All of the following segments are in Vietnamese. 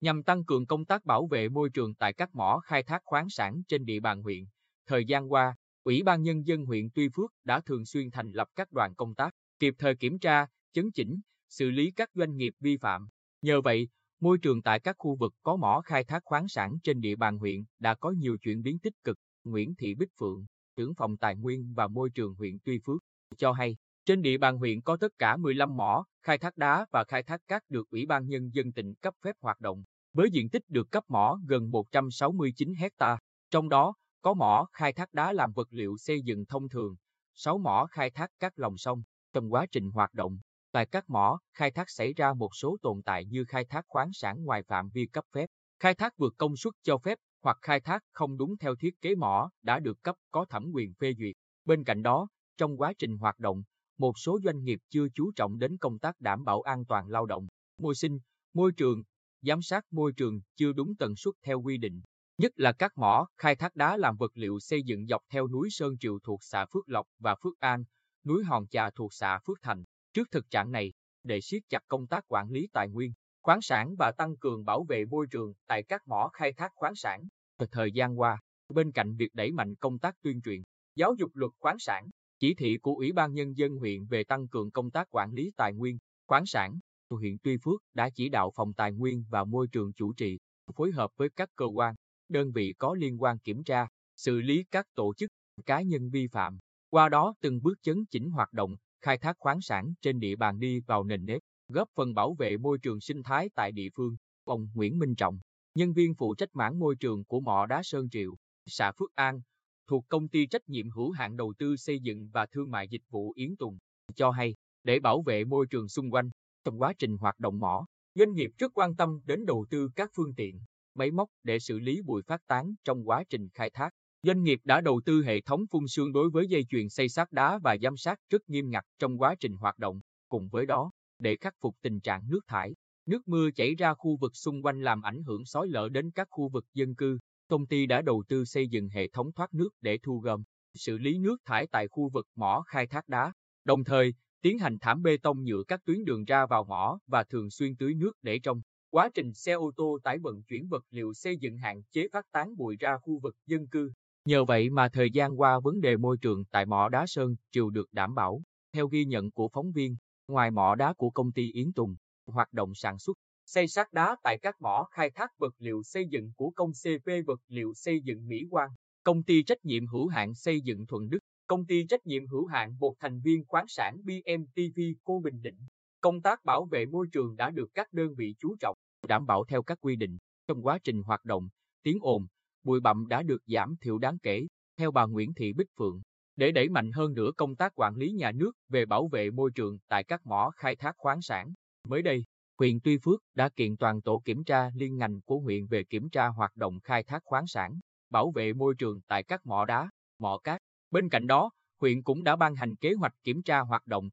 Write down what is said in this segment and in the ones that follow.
nhằm tăng cường công tác bảo vệ môi trường tại các mỏ khai thác khoáng sản trên địa bàn huyện. Thời gian qua, Ủy ban Nhân dân huyện Tuy Phước đã thường xuyên thành lập các đoàn công tác, kịp thời kiểm tra, chấn chỉnh, xử lý các doanh nghiệp vi phạm. Nhờ vậy, môi trường tại các khu vực có mỏ khai thác khoáng sản trên địa bàn huyện đã có nhiều chuyển biến tích cực. Nguyễn Thị Bích Phượng, trưởng phòng tài nguyên và môi trường huyện Tuy Phước, cho hay, trên địa bàn huyện có tất cả 15 mỏ khai thác đá và khai thác cát được Ủy ban Nhân dân tỉnh cấp phép hoạt động, với diện tích được cấp mỏ gần 169 hecta, trong đó có mỏ khai thác đá làm vật liệu xây dựng thông thường, 6 mỏ khai thác cát lòng sông. Trong quá trình hoạt động, tại các mỏ, khai thác xảy ra một số tồn tại như khai thác khoáng sản ngoài phạm vi cấp phép, khai thác vượt công suất cho phép hoặc khai thác không đúng theo thiết kế mỏ đã được cấp có thẩm quyền phê duyệt. Bên cạnh đó, trong quá trình hoạt động, một số doanh nghiệp chưa chú trọng đến công tác đảm bảo an toàn lao động, môi sinh, môi trường, giám sát môi trường chưa đúng tần suất theo quy định. Nhất là các mỏ khai thác đá làm vật liệu xây dựng dọc theo núi Sơn Triều thuộc xã Phước Lộc và Phước An, núi Hòn Chà thuộc xã Phước Thành. Trước thực trạng này, để siết chặt công tác quản lý tài nguyên, khoáng sản và tăng cường bảo vệ môi trường tại các mỏ khai thác khoáng sản, thời gian qua, bên cạnh việc đẩy mạnh công tác tuyên truyền, giáo dục luật khoáng sản, chỉ thị của Ủy ban Nhân dân huyện về tăng cường công tác quản lý tài nguyên, khoáng sản, huyện Tuy Phước đã chỉ đạo Phòng Tài nguyên và Môi trường chủ trì, phối hợp với các cơ quan, đơn vị có liên quan kiểm tra, xử lý các tổ chức, cá nhân vi phạm. Qua đó từng bước chấn chỉnh hoạt động, khai thác khoáng sản trên địa bàn đi vào nền nếp, góp phần bảo vệ môi trường sinh thái tại địa phương. Ông Nguyễn Minh Trọng, nhân viên phụ trách mảng môi trường của mỏ đá Sơn Triệu, xã Phước An, thuộc công ty trách nhiệm hữu hạn đầu tư xây dựng và thương mại dịch vụ Yến Tùng, cho hay, để bảo vệ môi trường xung quanh, trong quá trình hoạt động mỏ, doanh nghiệp rất quan tâm đến đầu tư các phương tiện, máy móc để xử lý bụi phát tán trong quá trình khai thác. Doanh nghiệp đã đầu tư hệ thống phun sương đối với dây chuyền xây sát đá và giám sát rất nghiêm ngặt trong quá trình hoạt động. Cùng với đó, để khắc phục tình trạng nước thải, nước mưa chảy ra khu vực xung quanh làm ảnh hưởng xói lở đến các khu vực dân cư, công ty đã đầu tư xây dựng hệ thống thoát nước để thu gom, xử lý nước thải tại khu vực mỏ khai thác đá, đồng thời tiến hành thảm bê tông nhựa các tuyến đường ra vào mỏ và thường xuyên tưới nước để trong quá trình xe ô tô tải vận chuyển vật liệu xây dựng hạn chế phát tán bụi ra khu vực dân cư. Nhờ vậy mà thời gian qua vấn đề môi trường tại mỏ đá Sơn Triều được đảm bảo. Theo ghi nhận của phóng viên, ngoài mỏ đá của công ty Yến Tùng, hoạt động sản xuất, xây sát đá tại các mỏ khai thác vật liệu xây dựng của công CP vật liệu xây dựng Mỹ Quang, công ty trách nhiệm hữu hạn xây dựng Thuận Đức, công ty trách nhiệm hữu hạn một thành viên khoáng sản BMTV Cô Bình Định. Công tác bảo vệ môi trường đã được các đơn vị chú trọng, đảm bảo theo các quy định. Trong quá trình hoạt động, tiếng ồn, bụi bặm đã được giảm thiểu đáng kể, theo bà Nguyễn Thị Bích Phượng. Để đẩy mạnh hơn nữa công tác quản lý nhà nước về bảo vệ môi trường tại các mỏ khai thác khoáng sản. Mới đây, huyện Tuy Phước đã kiện toàn tổ kiểm tra liên ngành của huyện về kiểm tra hoạt động khai thác khoáng sản, bảo vệ môi trường tại các mỏ đá, mỏ cát. Bên cạnh đó, huyện cũng đã ban hành kế hoạch kiểm tra hoạt động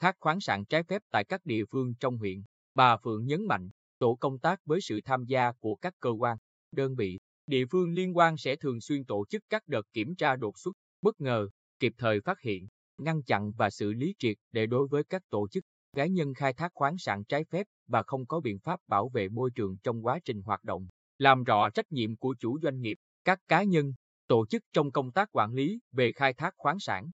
thác khoáng sản trái phép tại các địa phương trong huyện. Bà Phượng nhấn mạnh, tổ công tác với sự tham gia của các cơ quan, đơn vị, địa phương liên quan sẽ thường xuyên tổ chức các đợt kiểm tra đột xuất, bất ngờ, kịp thời phát hiện, ngăn chặn và xử lý triệt để đối với các tổ chức, cá nhân khai thác khoáng sản trái phép và không có biện pháp bảo vệ môi trường trong quá trình hoạt động, làm rõ trách nhiệm của chủ doanh nghiệp, các cá nhân, tổ chức trong công tác quản lý về khai thác khoáng sản.